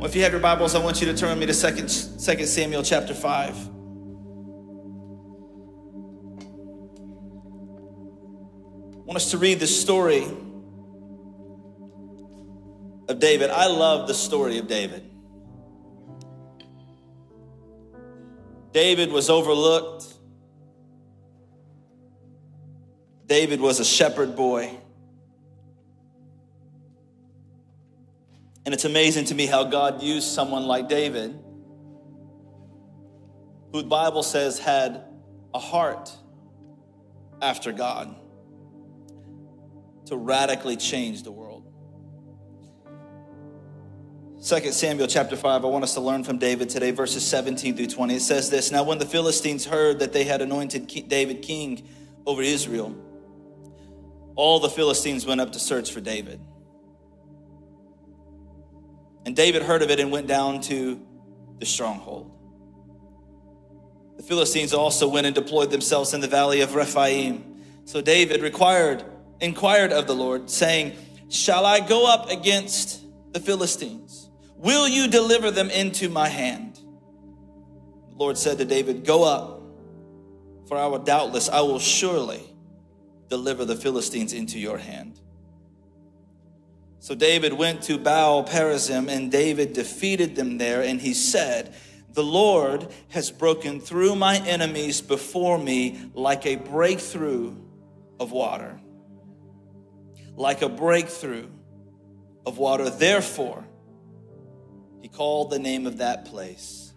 Well, if you have your Bibles, I want you to turn with me to 2 Second Samuel chapter 5. I want us to read the story of David. I love the story of David. David was overlooked. David was a shepherd boy. And it's amazing to me how God used someone like David, who the Bible says had a heart after God, to radically change the world. 2 Samuel chapter 5, I want us to learn from David today, verses 17 through 20. It says this Now, when the Philistines heard that they had anointed David king over Israel, all the Philistines went up to search for David. And David heard of it and went down to the stronghold. The Philistines also went and deployed themselves in the valley of Rephaim. So David required, inquired of the Lord, saying, Shall I go up against the Philistines? Will you deliver them into my hand? The Lord said to David, Go up, for I will doubtless, I will surely deliver the Philistines into your hand. So David went to Baal Perazim, and David defeated them there, and he said, The Lord has broken through my enemies before me like a breakthrough of water. Like a breakthrough of water. Therefore, he called the name of that place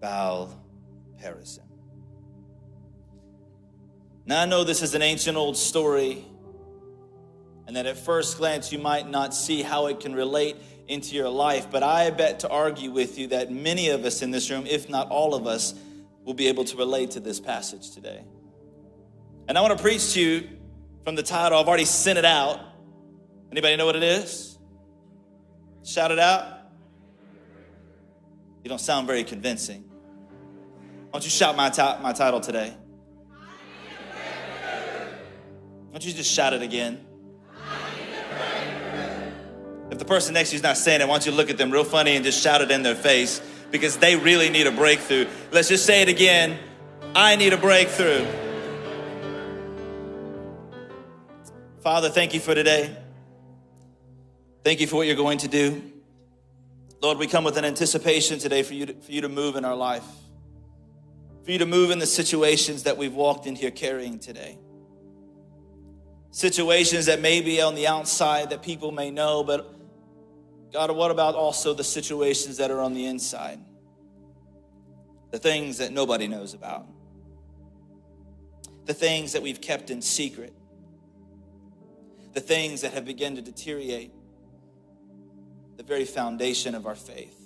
Baal Perazim. Now, I know this is an ancient old story and that at first glance you might not see how it can relate into your life. But I bet to argue with you that many of us in this room, if not all of us, will be able to relate to this passage today. And I want to preach to you from the title. I've already sent it out. Anybody know what it is? Shout it out. You don't sound very convincing. Why don't you shout my, t- my title today? Why don't you just shout it again? If the person next to you is not saying it, why don't you look at them real funny and just shout it in their face because they really need a breakthrough. Let's just say it again. I need a breakthrough. Father, thank you for today. Thank you for what you're going to do. Lord, we come with an anticipation today for you to, for you to move in our life, for you to move in the situations that we've walked in here carrying today. Situations that may be on the outside that people may know, but God, what about also the situations that are on the inside? The things that nobody knows about. The things that we've kept in secret. The things that have begun to deteriorate the very foundation of our faith.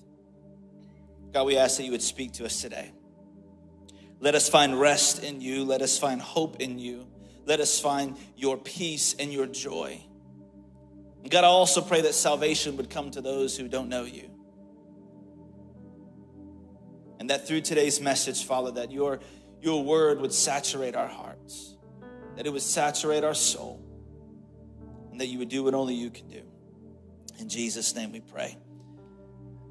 God, we ask that you would speak to us today. Let us find rest in you. Let us find hope in you. Let us find your peace and your joy. God, I also pray that salvation would come to those who don't know you. And that through today's message, Father, that your, your word would saturate our hearts, that it would saturate our soul, and that you would do what only you can do. In Jesus' name we pray.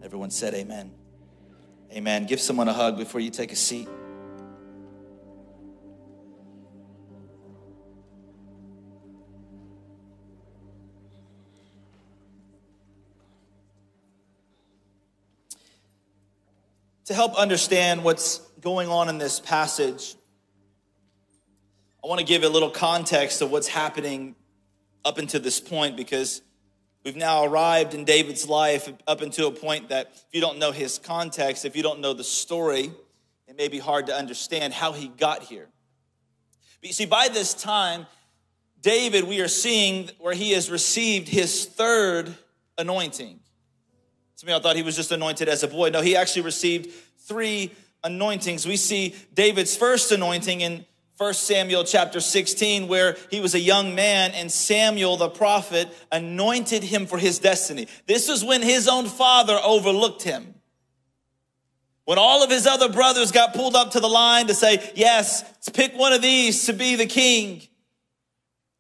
Everyone said, Amen. Amen. Give someone a hug before you take a seat. To help understand what's going on in this passage, I want to give a little context of what's happening up until this point because we've now arrived in David's life up until a point that if you don't know his context, if you don't know the story, it may be hard to understand how he got here. But you see, by this time, David, we are seeing where he has received his third anointing. Some of y'all thought he was just anointed as a boy. No, he actually received three anointings. We see David's first anointing in 1 Samuel chapter 16, where he was a young man and Samuel the prophet anointed him for his destiny. This was when his own father overlooked him. When all of his other brothers got pulled up to the line to say, yes, let's pick one of these to be the king.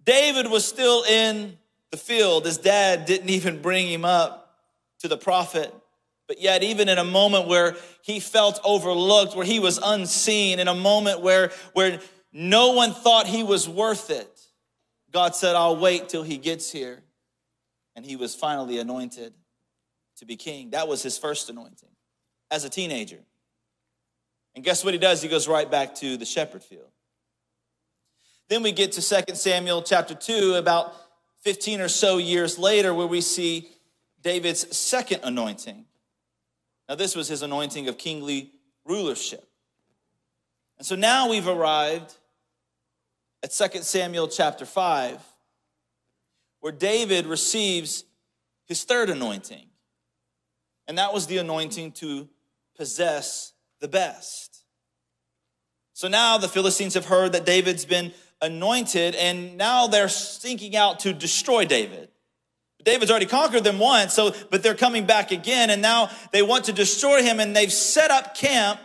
David was still in the field. His dad didn't even bring him up to the prophet. But yet, even in a moment where he felt overlooked, where he was unseen, in a moment where, where no one thought he was worth it, God said, I'll wait till he gets here. And he was finally anointed to be king. That was his first anointing as a teenager. And guess what he does? He goes right back to the shepherd field. Then we get to 2 Samuel chapter 2, about 15 or so years later, where we see David's second anointing. Now, this was his anointing of kingly rulership. And so now we've arrived at 2 Samuel chapter 5, where David receives his third anointing. And that was the anointing to possess the best. So now the Philistines have heard that David's been anointed, and now they're seeking out to destroy David. David's already conquered them once, so but they're coming back again, and now they want to destroy him, and they've set up camp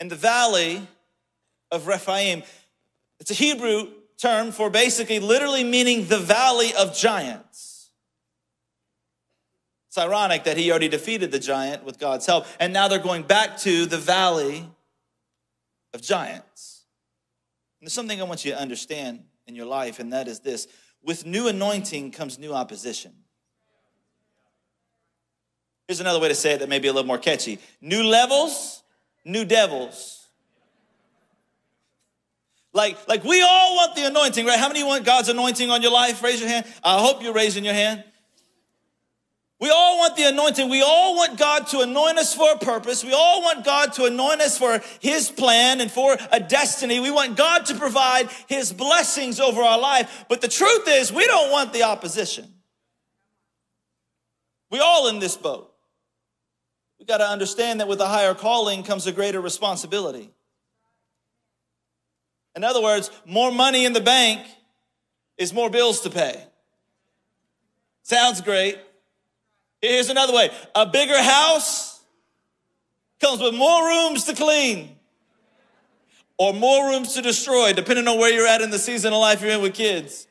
in the valley of Rephaim. It's a Hebrew term for basically literally meaning the valley of giants. It's ironic that he already defeated the giant with God's help, and now they're going back to the valley of giants. And there's something I want you to understand in your life, and that is this with new anointing comes new opposition. Here's another way to say it that may be a little more catchy new levels, new devils. Like, like we all want the anointing, right? How many want God's anointing on your life? Raise your hand. I hope you're raising your hand. We all want the anointing. We all want God to anoint us for a purpose. We all want God to anoint us for His plan and for a destiny. We want God to provide His blessings over our life. But the truth is, we don't want the opposition. We all in this boat. We got to understand that with a higher calling comes a greater responsibility. In other words, more money in the bank is more bills to pay. Sounds great. Here's another way a bigger house comes with more rooms to clean or more rooms to destroy, depending on where you're at in the season of life you're in with kids.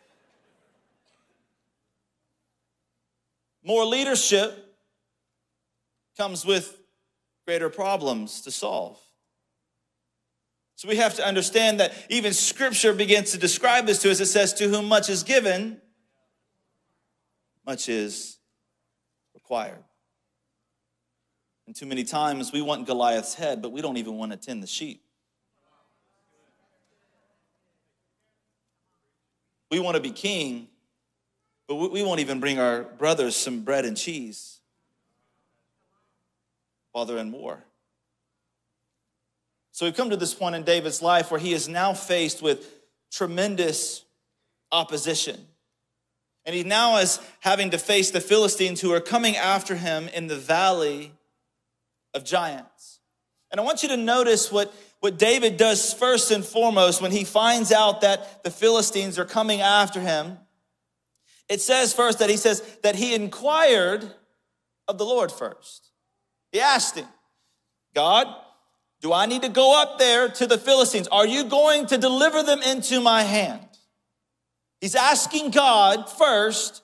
More leadership comes with greater problems to solve. So we have to understand that even scripture begins to describe this to us. It says, To whom much is given, much is required. And too many times we want Goliath's head, but we don't even want to tend the sheep. We want to be king, but we won't even bring our brothers some bread and cheese while they're in war. So we've come to this point in David's life where he is now faced with tremendous opposition. And he now is having to face the Philistines who are coming after him in the valley of giants. And I want you to notice what, what David does first and foremost when he finds out that the Philistines are coming after him. It says first that he says that he inquired of the Lord first. He asked him, God, do I need to go up there to the Philistines? Are you going to deliver them into my hand? He's asking God first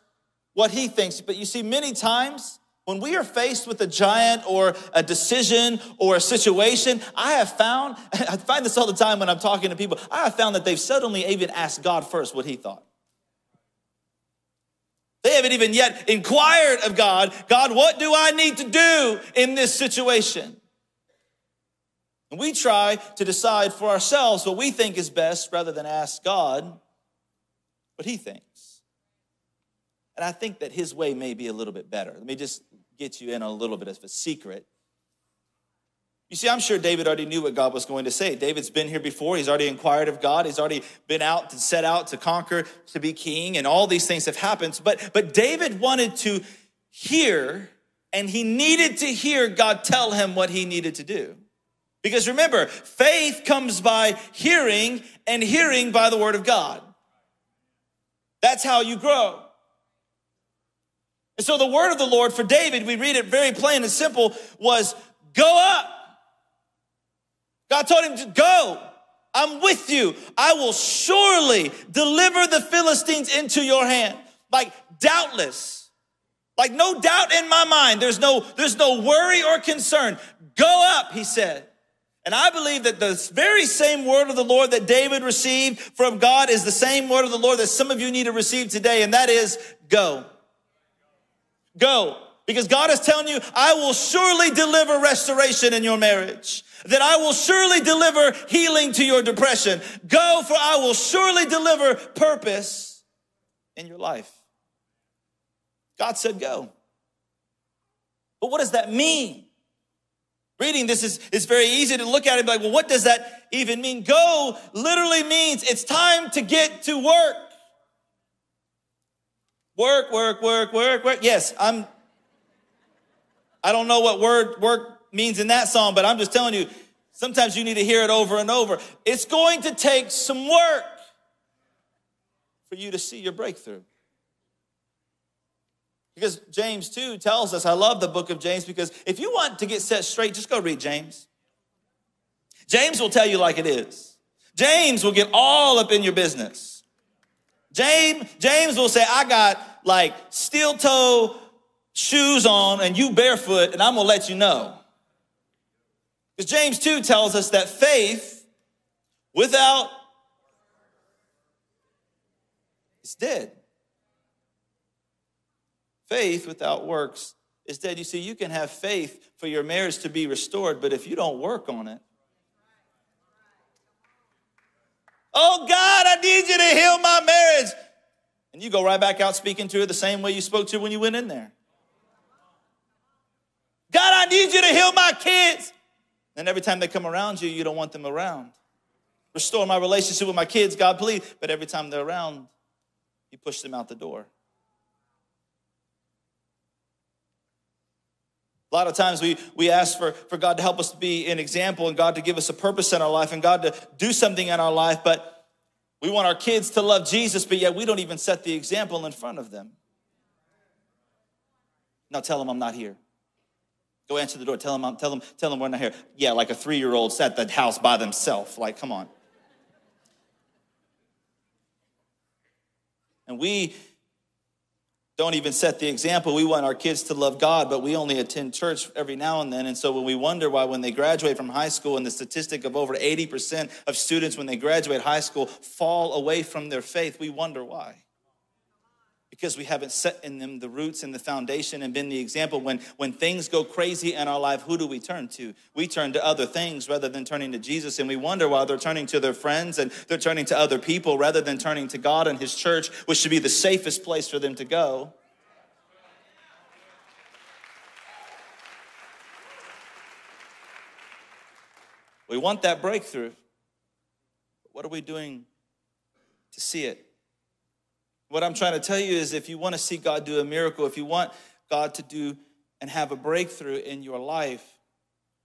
what he thinks. But you see, many times when we are faced with a giant or a decision or a situation, I have found, I find this all the time when I'm talking to people, I have found that they've suddenly even asked God first what he thought. They haven't even yet inquired of God, God, what do I need to do in this situation? And we try to decide for ourselves what we think is best rather than ask God what he thinks. And I think that his way may be a little bit better. Let me just get you in a little bit of a secret. You see, I'm sure David already knew what God was going to say. David's been here before. He's already inquired of God. He's already been out to set out to conquer, to be king, and all these things have happened. But, but David wanted to hear, and he needed to hear God tell him what he needed to do. Because remember, faith comes by hearing, and hearing by the word of God. That's how you grow. And so the word of the Lord for David, we read it very plain and simple, was go up. God told him to go. I'm with you. I will surely deliver the Philistines into your hand. Like doubtless. Like no doubt in my mind. There's no, there's no worry or concern. Go up, he said. And I believe that the very same word of the Lord that David received from God is the same word of the Lord that some of you need to receive today, and that is go. Go. Because God is telling you, I will surely deliver restoration in your marriage. That I will surely deliver healing to your depression. Go, for I will surely deliver purpose in your life. God said, go. But what does that mean? Reading this is, is very easy to look at it and be like, well, what does that even mean? Go literally means it's time to get to work. Work, work, work, work, work. Yes, I'm, I don't know what word work means in that song, but I'm just telling you, sometimes you need to hear it over and over. It's going to take some work for you to see your breakthrough. Because James 2 tells us, I love the book of James because if you want to get set straight, just go read James. James will tell you like it is. James will get all up in your business. James, James will say, I got like steel toe shoes on and you barefoot, and I'm gonna let you know. Because James 2 tells us that faith without is dead. Faith without works is dead. You see, you can have faith for your marriage to be restored, but if you don't work on it, oh God, I need you to heal my marriage. And you go right back out speaking to her the same way you spoke to when you went in there. God, I need you to heal my kids. And every time they come around you, you don't want them around. Restore my relationship with my kids, God, please. But every time they're around, you push them out the door. A lot of times we, we ask for, for God to help us to be an example and God to give us a purpose in our life and God to do something in our life, but we want our kids to love Jesus, but yet we don't even set the example in front of them. Now tell them I'm not here. Go answer the door. Tell them, tell them, tell them we're not here. Yeah, like a three-year-old sat at the house by themselves. Like, come on. And we don't even set the example. We want our kids to love God, but we only attend church every now and then. And so when we wonder why, when they graduate from high school, and the statistic of over 80% of students when they graduate high school fall away from their faith, we wonder why. Because we haven't set in them the roots and the foundation and been the example. When, when things go crazy in our life, who do we turn to? We turn to other things rather than turning to Jesus. And we wonder why they're turning to their friends and they're turning to other people rather than turning to God and His church, which should be the safest place for them to go. We want that breakthrough. What are we doing to see it? What I'm trying to tell you is if you want to see God do a miracle, if you want God to do and have a breakthrough in your life,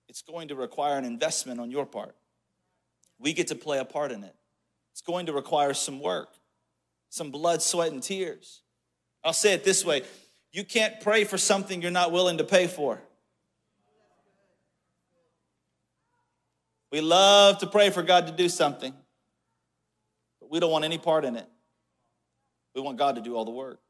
it's going to require an investment on your part. We get to play a part in it. It's going to require some work, some blood, sweat, and tears. I'll say it this way you can't pray for something you're not willing to pay for. We love to pray for God to do something, but we don't want any part in it. We want God to do all the work.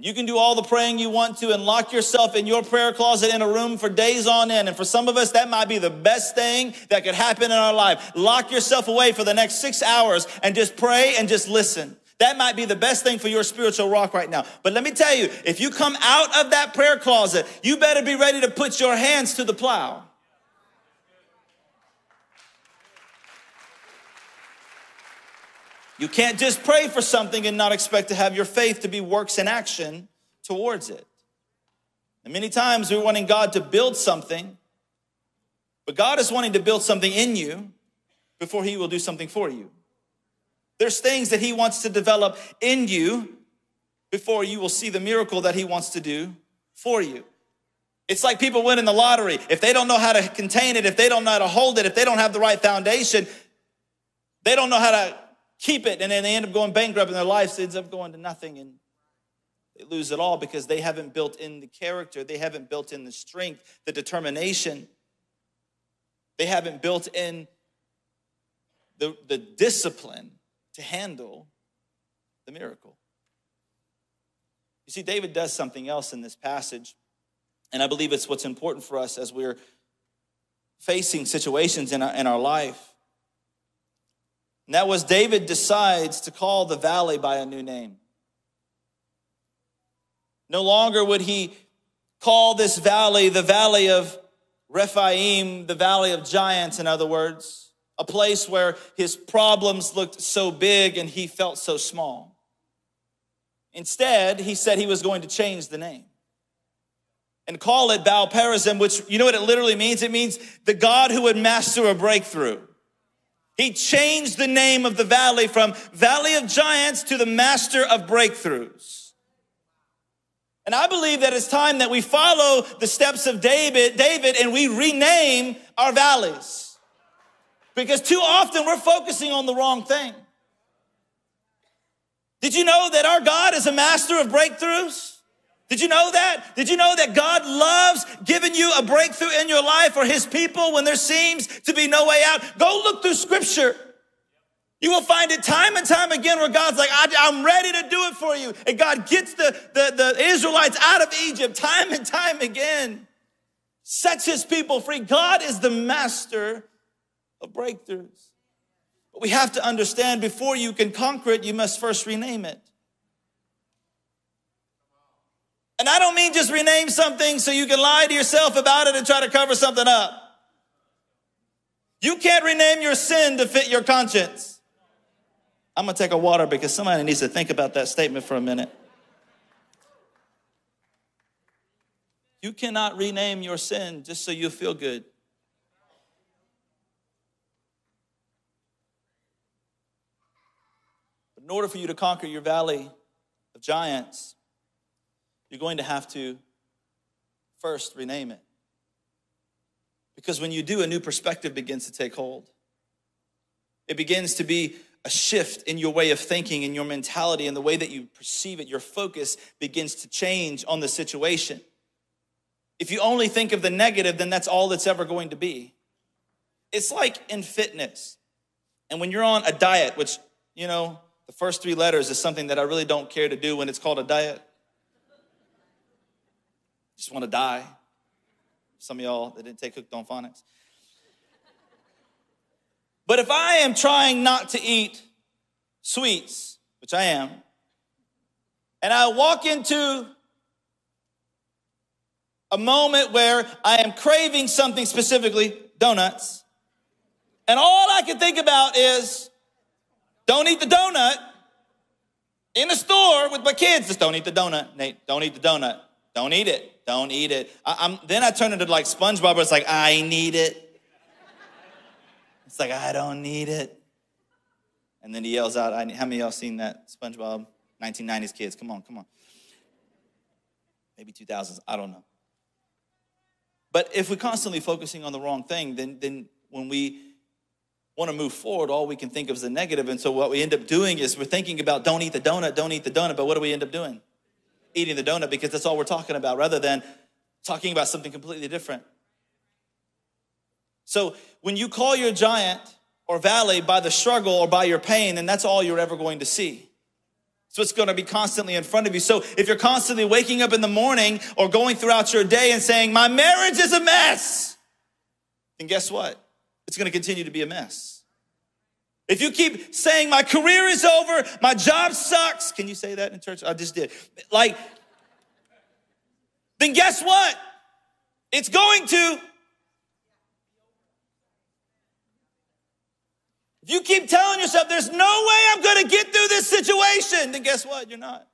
You can do all the praying you want to and lock yourself in your prayer closet in a room for days on end. And for some of us, that might be the best thing that could happen in our life. Lock yourself away for the next six hours and just pray and just listen. That might be the best thing for your spiritual rock right now. But let me tell you, if you come out of that prayer closet, you better be ready to put your hands to the plow. You can't just pray for something and not expect to have your faith to be works in action towards it. And many times we're wanting God to build something, but God is wanting to build something in you before He will do something for you. There's things that He wants to develop in you before you will see the miracle that He wants to do for you. It's like people winning the lottery. If they don't know how to contain it, if they don't know how to hold it, if they don't have the right foundation, they don't know how to keep it, and then they end up going bankrupt, and their life ends up going to nothing, and they lose it all because they haven't built in the character, they haven't built in the strength, the determination, they haven't built in the, the discipline to handle the miracle. You see, David does something else in this passage, and I believe it's what's important for us as we're facing situations in our, in our life. And that was David decides to call the valley by a new name. No longer would he call this valley the valley of Rephaim, the valley of giants, in other words, a place where his problems looked so big and he felt so small. Instead, he said he was going to change the name and call it Baal Perazim, which you know what it literally means? It means the God who would master a breakthrough. He changed the name of the valley from Valley of Giants to the Master of Breakthroughs. And I believe that it's time that we follow the steps of David, David and we rename our valleys. Because too often we're focusing on the wrong thing. Did you know that our God is a master of breakthroughs? Did you know that? Did you know that God loves giving you a breakthrough in your life or his people when there seems to be no way out? Go look through scripture. You will find it time and time again where God's like, I'm ready to do it for you. And God gets the, the, the Israelites out of Egypt time and time again, sets his people free. God is the master of breakthroughs. But we have to understand before you can conquer it, you must first rename it. And I don't mean just rename something so you can lie to yourself about it and try to cover something up. You can't rename your sin to fit your conscience. I'm gonna take a water because somebody needs to think about that statement for a minute. You cannot rename your sin just so you feel good. In order for you to conquer your valley of giants, you're going to have to first rename it. Because when you do, a new perspective begins to take hold. It begins to be a shift in your way of thinking, in your mentality, and the way that you perceive it. Your focus begins to change on the situation. If you only think of the negative, then that's all that's ever going to be. It's like in fitness. And when you're on a diet, which, you know, the first three letters is something that I really don't care to do when it's called a diet just want to die. Some of y'all that didn't take hooked on phonics. But if I am trying not to eat sweets, which I am, and I walk into a moment where I am craving something specifically, donuts, and all I can think about is don't eat the donut in the store with my kids. Just don't eat the donut, Nate. Don't eat the donut. Don't eat it. Don't eat it. I, then I turn into like SpongeBob, where it's like, I need it. It's like, I don't need it. And then he yells out, I, how many of y'all seen that SpongeBob? 1990s kids, come on, come on. Maybe 2000s, I don't know. But if we're constantly focusing on the wrong thing, then, then when we want to move forward, all we can think of is the negative. And so what we end up doing is we're thinking about don't eat the donut, don't eat the donut. But what do we end up doing? Eating the donut because that's all we're talking about rather than talking about something completely different. So when you call your giant or valley by the struggle or by your pain, then that's all you're ever going to see. So it's going to be constantly in front of you. So if you're constantly waking up in the morning or going throughout your day and saying, My marriage is a mess, then guess what? It's going to continue to be a mess. If you keep saying my career is over, my job sucks, can you say that in church? I just did. Like, then guess what? It's going to. If you keep telling yourself there's no way I'm going to get through this situation, then guess what? You're not.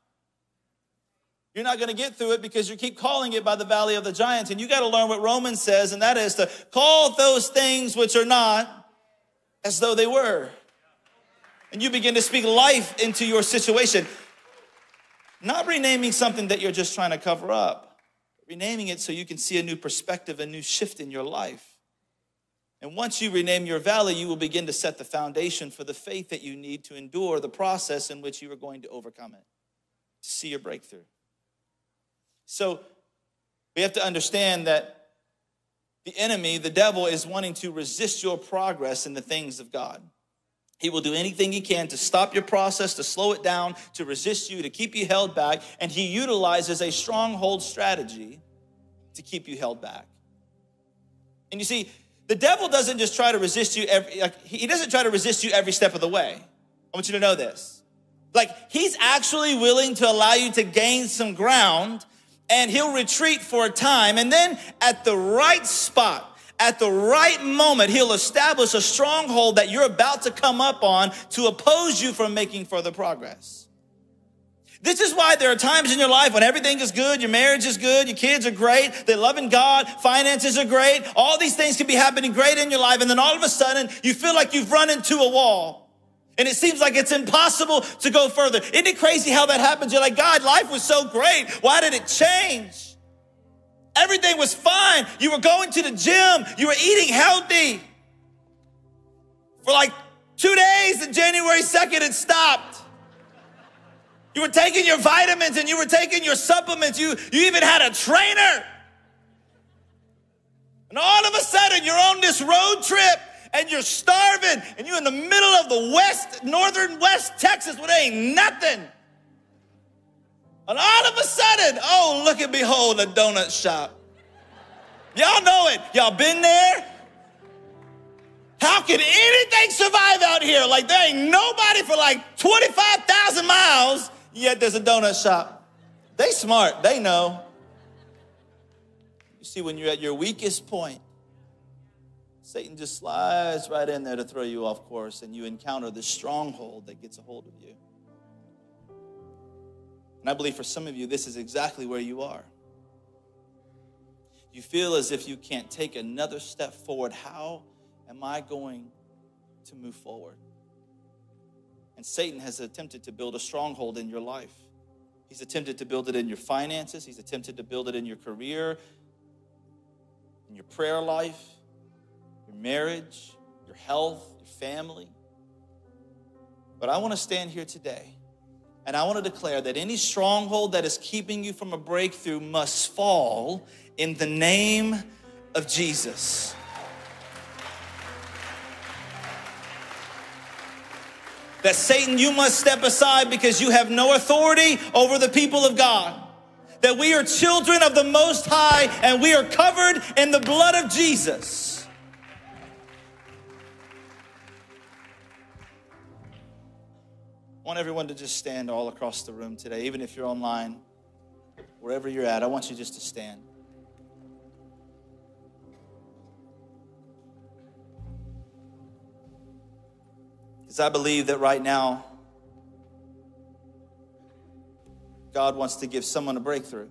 You're not going to get through it because you keep calling it by the valley of the giants. And you got to learn what Romans says, and that is to call those things which are not as though they were and you begin to speak life into your situation. Not renaming something that you're just trying to cover up, renaming it so you can see a new perspective, a new shift in your life. And once you rename your valley, you will begin to set the foundation for the faith that you need to endure the process in which you are going to overcome it, to see your breakthrough. So we have to understand that the enemy, the devil, is wanting to resist your progress in the things of God. He will do anything he can to stop your process, to slow it down, to resist you, to keep you held back. And he utilizes a stronghold strategy to keep you held back. And you see, the devil doesn't just try to resist you every, like, he doesn't try to resist you every step of the way. I want you to know this. Like, he's actually willing to allow you to gain some ground and he'll retreat for a time. And then at the right spot, at the right moment, he'll establish a stronghold that you're about to come up on to oppose you from making further progress. This is why there are times in your life when everything is good, your marriage is good, your kids are great, they're loving God, finances are great, all these things can be happening great in your life, and then all of a sudden you feel like you've run into a wall. And it seems like it's impossible to go further. Isn't it crazy how that happens? You're like, God, life was so great. Why did it change? Everything was fine. You were going to the gym. You were eating healthy. For like two days, and January 2nd, it stopped. You were taking your vitamins and you were taking your supplements. You, you even had a trainer. And all of a sudden, you're on this road trip and you're starving and you're in the middle of the west, northern west Texas where there ain't nothing. And all of a sudden, oh, look and behold, a donut shop. Y'all know it. Y'all been there? How can anything survive out here? Like there ain't nobody for like 25,000 miles, yet there's a donut shop. They smart, they know. You see, when you're at your weakest point, Satan just slides right in there to throw you off course, and you encounter this stronghold that gets a hold of you. And I believe for some of you, this is exactly where you are. You feel as if you can't take another step forward. How am I going to move forward? And Satan has attempted to build a stronghold in your life. He's attempted to build it in your finances, he's attempted to build it in your career, in your prayer life your marriage, your health, your family. But I want to stand here today and I want to declare that any stronghold that is keeping you from a breakthrough must fall in the name of Jesus. That Satan, you must step aside because you have no authority over the people of God. That we are children of the Most High and we are covered in the blood of Jesus. I want everyone to just stand all across the room today, even if you're online, wherever you're at. I want you just to stand. Because I believe that right now, God wants to give someone a breakthrough.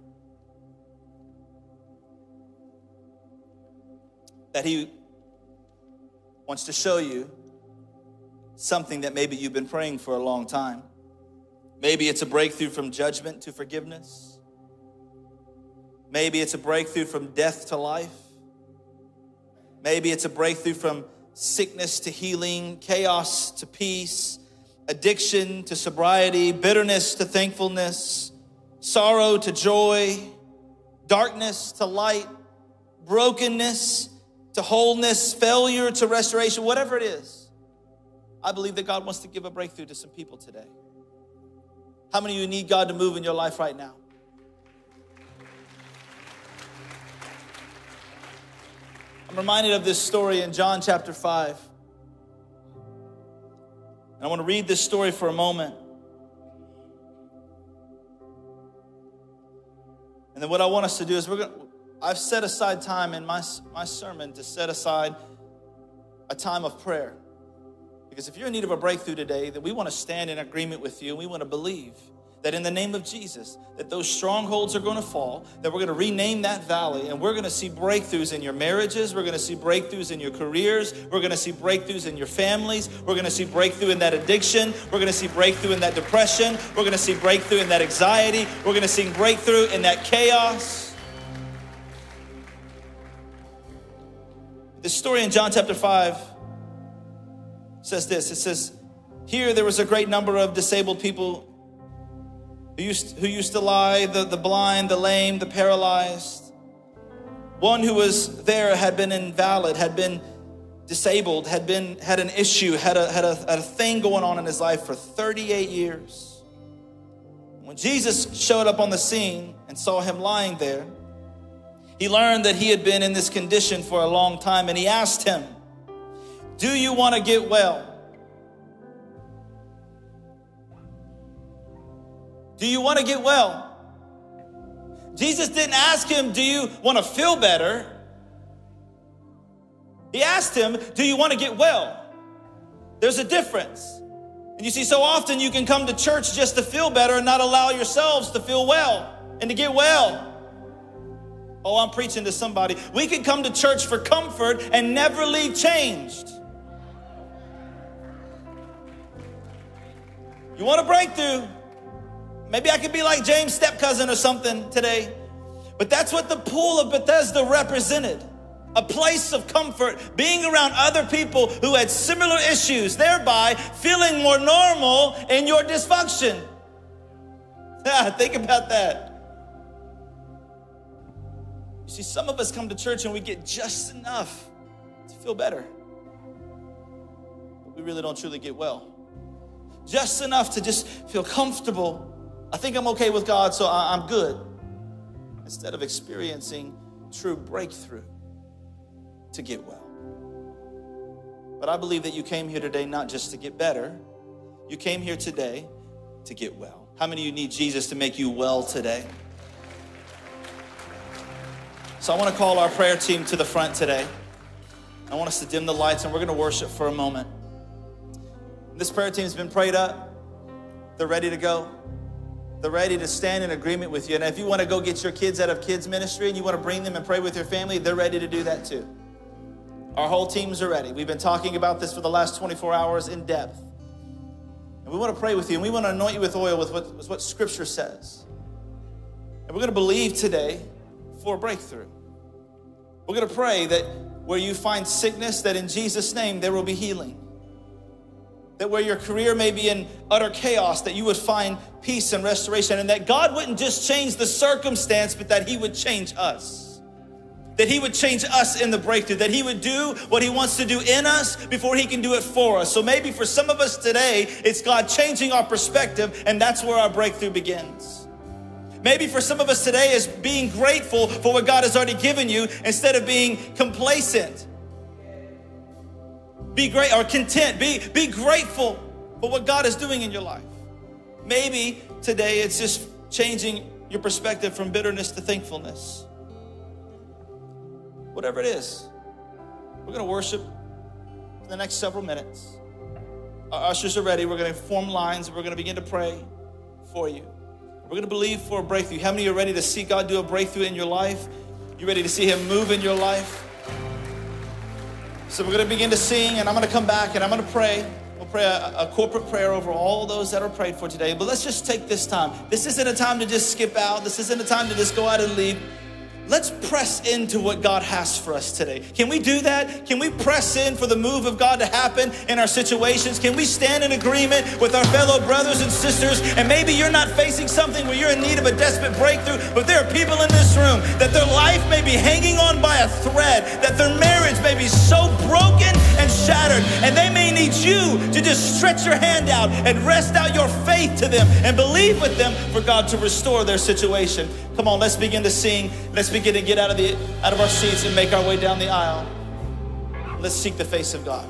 That He wants to show you something that maybe you've been praying for a long time. Maybe it's a breakthrough from judgment to forgiveness. Maybe it's a breakthrough from death to life. Maybe it's a breakthrough from sickness to healing, chaos to peace, addiction to sobriety, bitterness to thankfulness, sorrow to joy, darkness to light, brokenness to wholeness, failure to restoration, whatever it is. I believe that God wants to give a breakthrough to some people today. How many of you need God to move in your life right now? I'm reminded of this story in John chapter 5. And I want to read this story for a moment. And then what I want us to do is we're going to, I've set aside time in my, my sermon to set aside a time of prayer. Because if you're in need of a breakthrough today, that we want to stand in agreement with you and we want to believe that in the name of Jesus, that those strongholds are going to fall, that we're going to rename that valley, and we're going to see breakthroughs in your marriages, we're going to see breakthroughs in your careers, we're going to see breakthroughs in your families, we're going to see breakthrough in that addiction, we're going to see breakthrough in that depression, we're going to see breakthrough in that anxiety, we're going to see breakthrough in that chaos. This story in John chapter 5 says this it says, Here there was a great number of disabled people who used, who used to lie the, the blind, the lame, the paralyzed. One who was there had been invalid, had been disabled, had been had an issue, had a had a, had a thing going on in his life for 38 years. When Jesus showed up on the scene and saw him lying there, he learned that he had been in this condition for a long time and he asked him, Do you want to get well? Do you want to get well? Jesus didn't ask him, Do you want to feel better? He asked him, Do you want to get well? There's a difference. And you see, so often you can come to church just to feel better and not allow yourselves to feel well and to get well. Oh, I'm preaching to somebody. We can come to church for comfort and never leave changed. You want a breakthrough? Maybe I could be like James' step cousin or something today. But that's what the pool of Bethesda represented a place of comfort, being around other people who had similar issues, thereby feeling more normal in your dysfunction. Yeah, think about that. You see, some of us come to church and we get just enough to feel better, but we really don't truly get well. Just enough to just feel comfortable. I think I'm okay with God, so I'm good. Instead of experiencing true breakthrough to get well. But I believe that you came here today not just to get better, you came here today to get well. How many of you need Jesus to make you well today? So I want to call our prayer team to the front today. I want us to dim the lights and we're going to worship for a moment. This prayer team's been prayed up. They're ready to go. They're ready to stand in agreement with you. And if you want to go get your kids out of kids ministry and you want to bring them and pray with your family, they're ready to do that too. Our whole teams are ready. We've been talking about this for the last 24 hours in depth. And we want to pray with you and we want to anoint you with oil with what, with what Scripture says. And we're going to believe today for a breakthrough. We're going to pray that where you find sickness, that in Jesus' name there will be healing. That where your career may be in utter chaos, that you would find peace and restoration, and that God wouldn't just change the circumstance, but that He would change us that he would change us in the breakthrough, that he would do what he wants to do in us before he can do it for us. So maybe for some of us today, it's God changing our perspective, and that's where our breakthrough begins. Maybe for some of us today is being grateful for what God has already given you instead of being complacent. Be great or content. Be, be grateful for what God is doing in your life. Maybe today it's just changing your perspective from bitterness to thankfulness whatever it is. We're going to worship for the next several minutes. Our ushers are ready. We're going to form lines. We're going to begin to pray for you. We're going to believe for a breakthrough. How many are ready to see God do a breakthrough in your life? You ready to see Him move in your life? So we're going to begin to sing, and I'm going to come back and I'm going to pray. We'll pray a, a, corporate prayer over all those that are prayed for today. But let's just take this time. This isn't a time to just skip out. This isn't a time to just go out and leave. Let's press into what God has for us today. Can we do that? Can we press in for the move of God to happen in our situations? Can we stand in agreement with our fellow brothers and sisters? And maybe you're not facing something where you're in need of a desperate breakthrough, but there are people in this room that their life may be hanging on by a thread, that their marriage may be so broken and shattered, and they may need you to just stretch your hand out and rest out your faith to them and believe with them for God to restore their situation. Come on, let's begin to sing. Let's begin to get out of the out of our seats and make our way down the aisle. Let's seek the face of God.